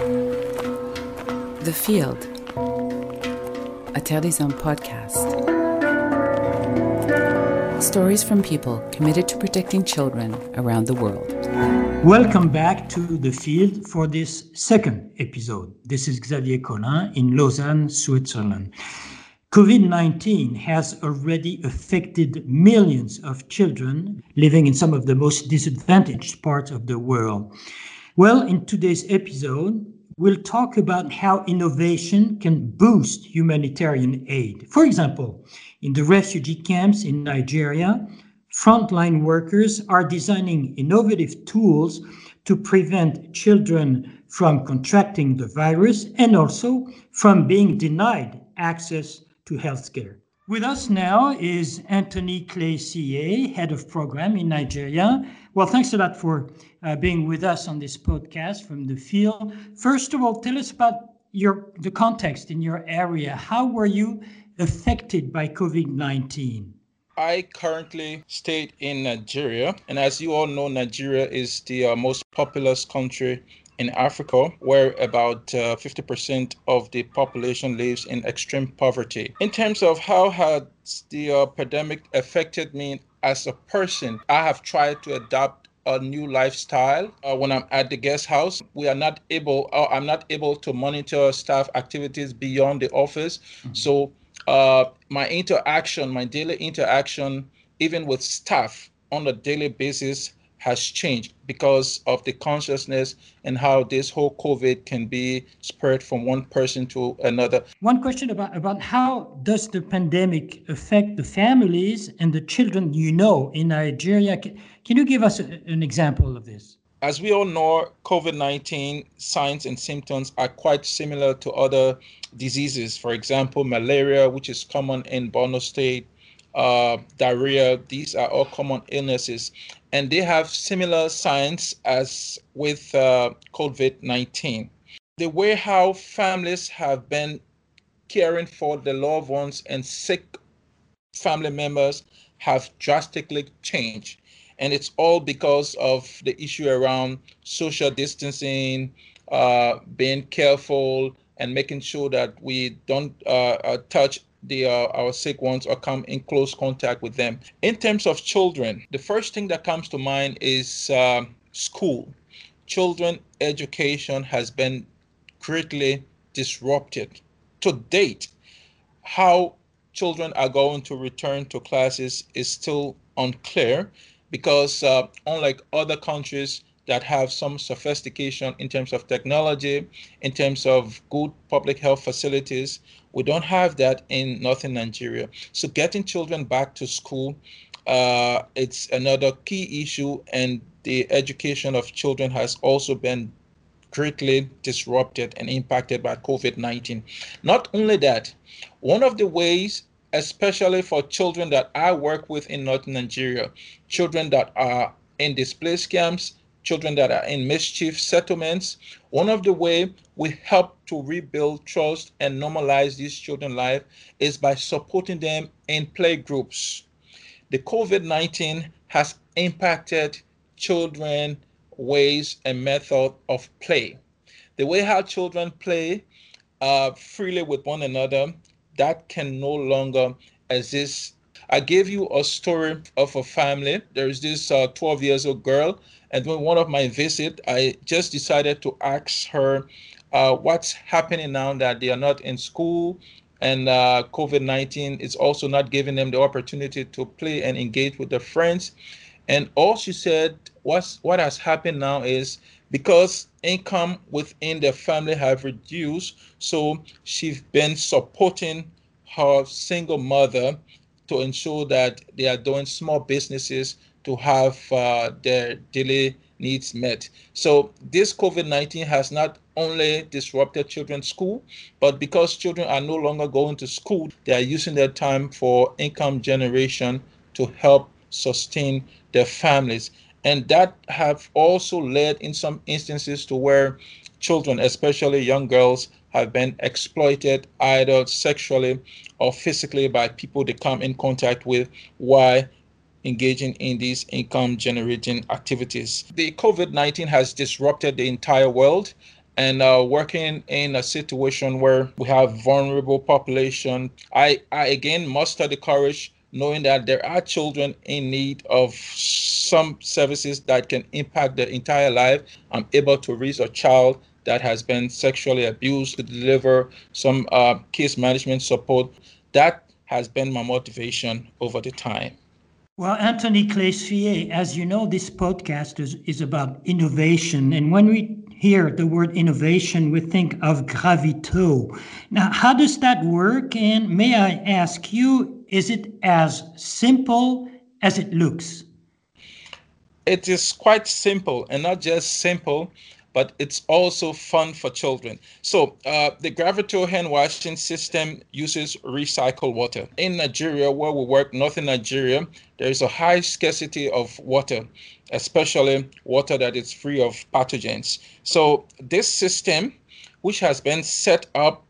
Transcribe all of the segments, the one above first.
The Field, a Terre des Hommes podcast. Stories from people committed to protecting children around the world. Welcome back to The Field for this second episode. This is Xavier Colin in Lausanne, Switzerland. COVID 19 has already affected millions of children living in some of the most disadvantaged parts of the world. Well, in today's episode, we'll talk about how innovation can boost humanitarian aid. For example, in the refugee camps in Nigeria, frontline workers are designing innovative tools to prevent children from contracting the virus and also from being denied access to healthcare. With us now is Anthony Clay head of program in Nigeria. Well, thanks a lot for uh, being with us on this podcast from the field. First of all, tell us about your the context in your area. How were you affected by COVID nineteen? I currently stay in Nigeria, and as you all know, Nigeria is the uh, most populous country in Africa, where about uh, 50% of the population lives in extreme poverty. In terms of how has the uh, pandemic affected me as a person, I have tried to adapt a new lifestyle uh, when I'm at the guest house. We are not able, uh, I'm not able to monitor staff activities beyond the office. Mm-hmm. So uh, my interaction, my daily interaction, even with staff on a daily basis, has changed because of the consciousness and how this whole COVID can be spread from one person to another. One question about, about how does the pandemic affect the families and the children you know in Nigeria? Can, can you give us a, an example of this? As we all know, COVID 19 signs and symptoms are quite similar to other diseases. For example, malaria, which is common in Borno State, uh, diarrhea, these are all common illnesses and they have similar signs as with uh, COVID 19. The way how families have been caring for the loved ones and sick family members have drastically changed. And it's all because of the issue around social distancing, uh, being careful, and making sure that we don't uh, uh touch the uh, our sick ones or come in close contact with them. In terms of children, the first thing that comes to mind is uh, school. Children education has been greatly disrupted. To date, how children are going to return to classes is still unclear because uh, unlike other countries that have some sophistication in terms of technology, in terms of good public health facilities, we don't have that in northern Nigeria. So getting children back to school, uh, it's another key issue, and the education of children has also been greatly disrupted and impacted by COVID 19. Not only that, one of the ways, especially for children that I work with in Northern Nigeria, children that are in displaced camps, children that are in mischief settlements. One of the way we help to rebuild trust and normalize these children's life is by supporting them in play groups. The COVID-19 has impacted children ways and method of play. The way how children play uh, freely with one another, that can no longer exist. I gave you a story of a family. There is this uh, 12 years old girl and when one of my visit, I just decided to ask her uh, what's happening now that they are not in school and uh, COVID 19 is also not giving them the opportunity to play and engage with their friends. And all she said was what has happened now is because income within the family have reduced, so she's been supporting her single mother to ensure that they are doing small businesses to have uh, their daily needs met. So this COVID-19 has not only disrupted children's school, but because children are no longer going to school, they are using their time for income generation to help sustain their families. And that have also led in some instances to where children, especially young girls, have been exploited either sexually or physically by people they come in contact with. while engaging in these income generating activities. The COVID 19 has disrupted the entire world, and uh, working in a situation where we have vulnerable population, I, I again muster the courage knowing that there are children in need of some services that can impact their entire life. I'm able to reach a child that has been sexually abused to deliver some uh, case management support. That has been my motivation over the time. Well, Anthony Claise-Fillet, as you know, this podcast is, is about innovation. And when we hear the word innovation, we think of Gravit'eau. Now, how does that work? And may I ask you, is it as simple as it looks? It is quite simple, and not just simple, but it's also fun for children. So uh, the Gravit'eau hand washing system uses recycled water. In Nigeria, where we work, northern Nigeria, there is a high scarcity of water, especially water that is free of pathogens. So this system, which has been set up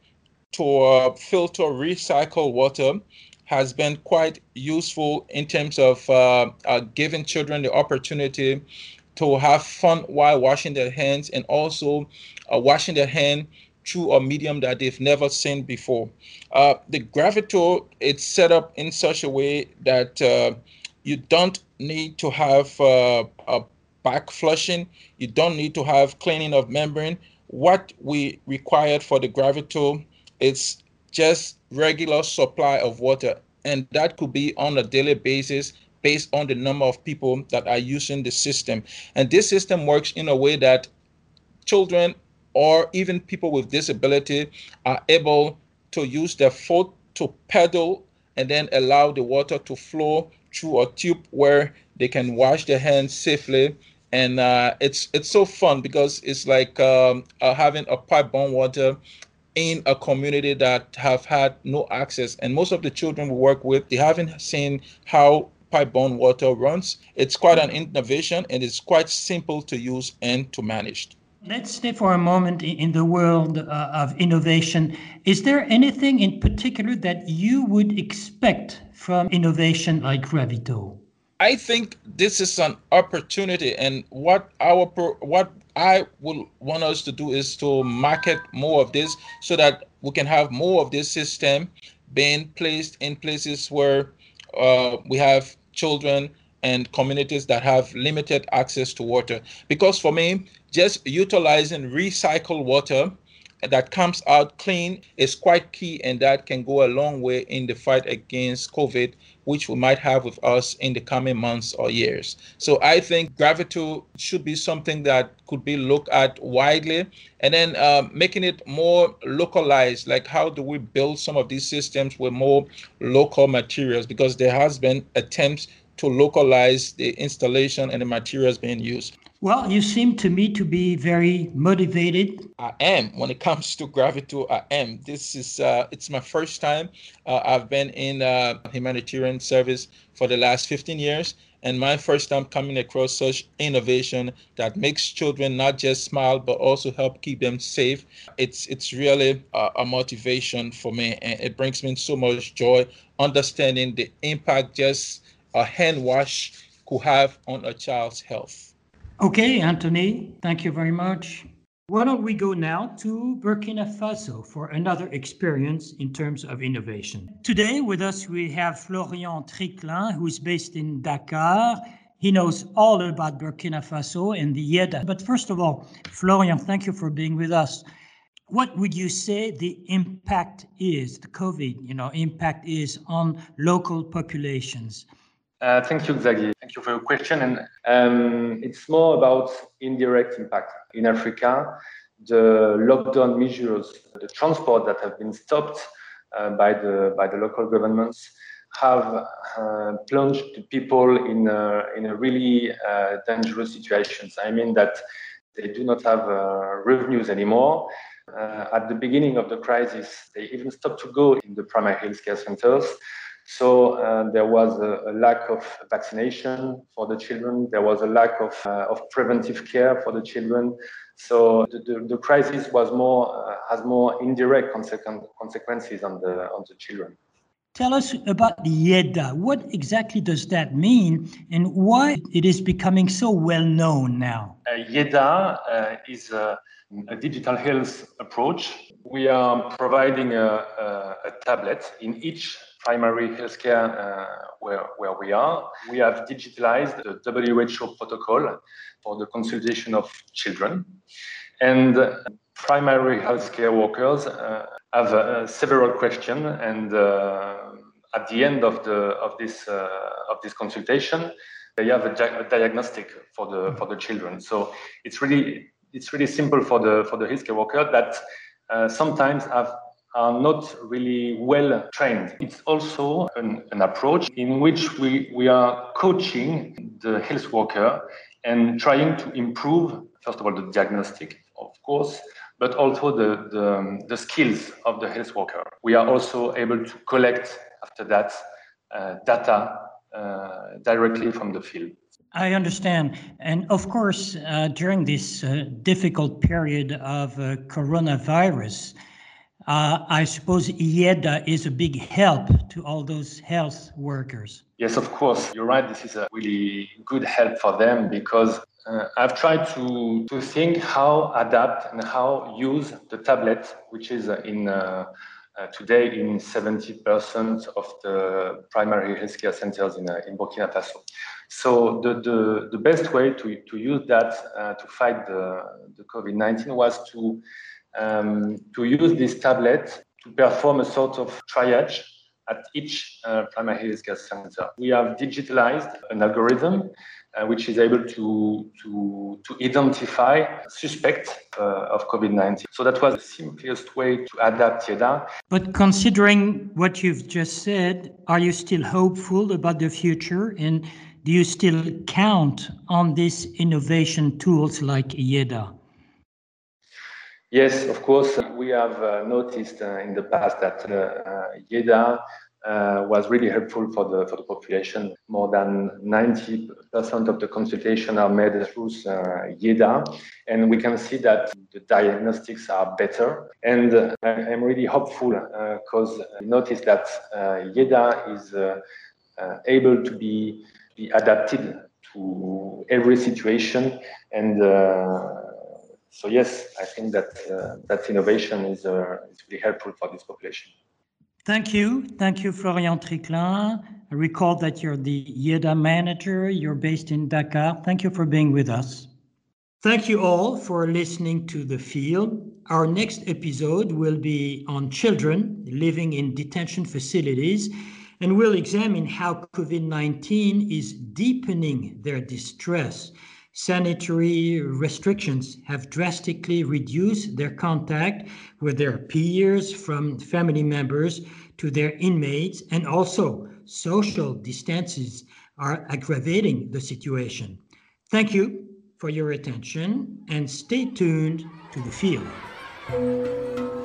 to uh, filter recycled water, has been quite useful in terms of uh, uh, giving children the opportunity to have fun while washing their hands and also uh, washing their hand through a medium that they've never seen before. Uh, the Gravit'eau it's set up in such a way that uh, you don't need to have uh, a back flushing. You don't need to have cleaning of membrane. What we required for the Gravit'eau is just regular supply of water, and that could be on a daily basis based on the number of people that are using the system. And this system works in a way that children or even people with disability are able to use their foot to pedal and then allow the water to flow through a tube where they can wash their hands safely and uh, it's it's so fun because it's like um, uh, having a pipe-borne water in a community that have had no access and most of the children we work with they haven't seen how pipe-borne water runs. It's quite an innovation and it's quite simple to use and to manage. Let's stay for a moment in the world uh, of innovation. Is there anything in particular that you would expect from innovation like Gravit'eau? I think this is an opportunity, and what our what I would want us to do is to market more of this, so that we can have more of this system being placed in places where uh, we have children and communities that have limited access to water. Because for me, just utilizing recycled water that comes out clean is quite key, and that can go a long way in the fight against COVID, which we might have with us in the coming months or years. So I think Gravit'eau should be something that could be looked at widely, and then uh, making it more localized. Like how do we build some of these systems with more local materials? Because there has been attempts to localize the installation and the materials being used. Well, you seem to me to be very motivated. I am. When it comes to gravity, I am. This is uh, it's my first time. Uh, I've been in uh, humanitarian service for the last 15 years, and my first time coming across such innovation that makes children not just smile but also help keep them safe. It's it's really a, a motivation for me, and it brings me so much joy understanding the impact just a hand wash could have on a child's health. Okay, Anthony, thank you very much. Why don't we go now to Burkina Faso for another experience in terms of innovation? Today with us we have Florian Triclin, who is based in Dakar. He knows all about Burkina Faso and the IeDA. But first of all, Florian, thank you for being with us. What would you say the impact is, the COVID, you know, impact is on local populations? Uh, thank you, Xavier. Thank you for your question. And um, it's more about indirect impact. In Africa, the lockdown measures, the transport that have been stopped uh, by the by the local governments, have uh, plunged people in a, in a really uh, dangerous situations. I mean that they do not have uh, revenues anymore. Uh, at the beginning of the crisis, they even stopped to go in the primary healthcare centers so uh, there was a, a, lack of vaccination for the children. There was a lack of, uh, of preventive care for the children. So the, the, the crisis was more uh, has more indirect consequences on the on the children. Tell us about IeDA. What exactly does that mean and why it is becoming so well known now? Uh, IeDA uh, is a, a, digital health approach. We are providing a, a, a tablet in each primary healthcare uh, where, where we are. We have digitalized the WHO protocol for the consultation of children. And primary healthcare workers uh, have uh, several questions, and uh, at the end of the of this of this consultation, they have a, di- a, diagnostic for the for the children. So it's really it's really simple for the for the healthcare worker that uh, sometimes have are not really well trained. It's also an, an approach in which we, we are coaching the health worker and trying to improve, first of all, the diagnostic, of course, but also the, the, the, skills of the health worker. We are also able to collect after that uh, data uh, directly from the field. I understand. And of course, uh, during this uh, difficult period of uh, coronavirus, uh, I suppose IeDA is a big help to all those health workers. Yes, of course. You're right. This is a really good help for them because uh, I've tried to, to think how adapt and how use the tablet, which is in uh, uh, today in 70% of the primary healthcare centers in, uh, in Burkina Faso. So the, the, the best way to, to use that uh, to fight the, the COVID-19 was to, um, to use this tablet to perform a sort of triage at each uh, primary healthcare center. We have digitalized an algorithm uh, which is able to, to, to identify suspects uh, of COVID-19. So that was the simplest way to adapt IeDA. But considering what you've just said, are you still hopeful about the future? And do you still count on these innovation tools like IeDA? Yes, of course. We have uh, noticed uh, in the past that uh, IeDA uh, was really helpful for the for the population. More than 90% of the consultation are made through uh, IeDA, and we can see that the diagnostics are better. And uh, I'm really hopeful because uh, notice that uh, IeDA is uh, able to be, be adapted to every situation and so yes, I think that uh, that innovation is, uh, is really helpful for this population. Thank you. Thank you, Florian Triclin. I recall that you're the IeDA manager. You're based in Dakar. Thank you for being with us. Thank you all for listening to The Field. Our next episode will be on children living in detention facilities, and we'll examine how COVID 19 is deepening their distress sanitary restrictions have drastically reduced their contact with their peers from family members to their inmates, and also social distances are aggravating the situation. Thank you for your attention and stay tuned to the field.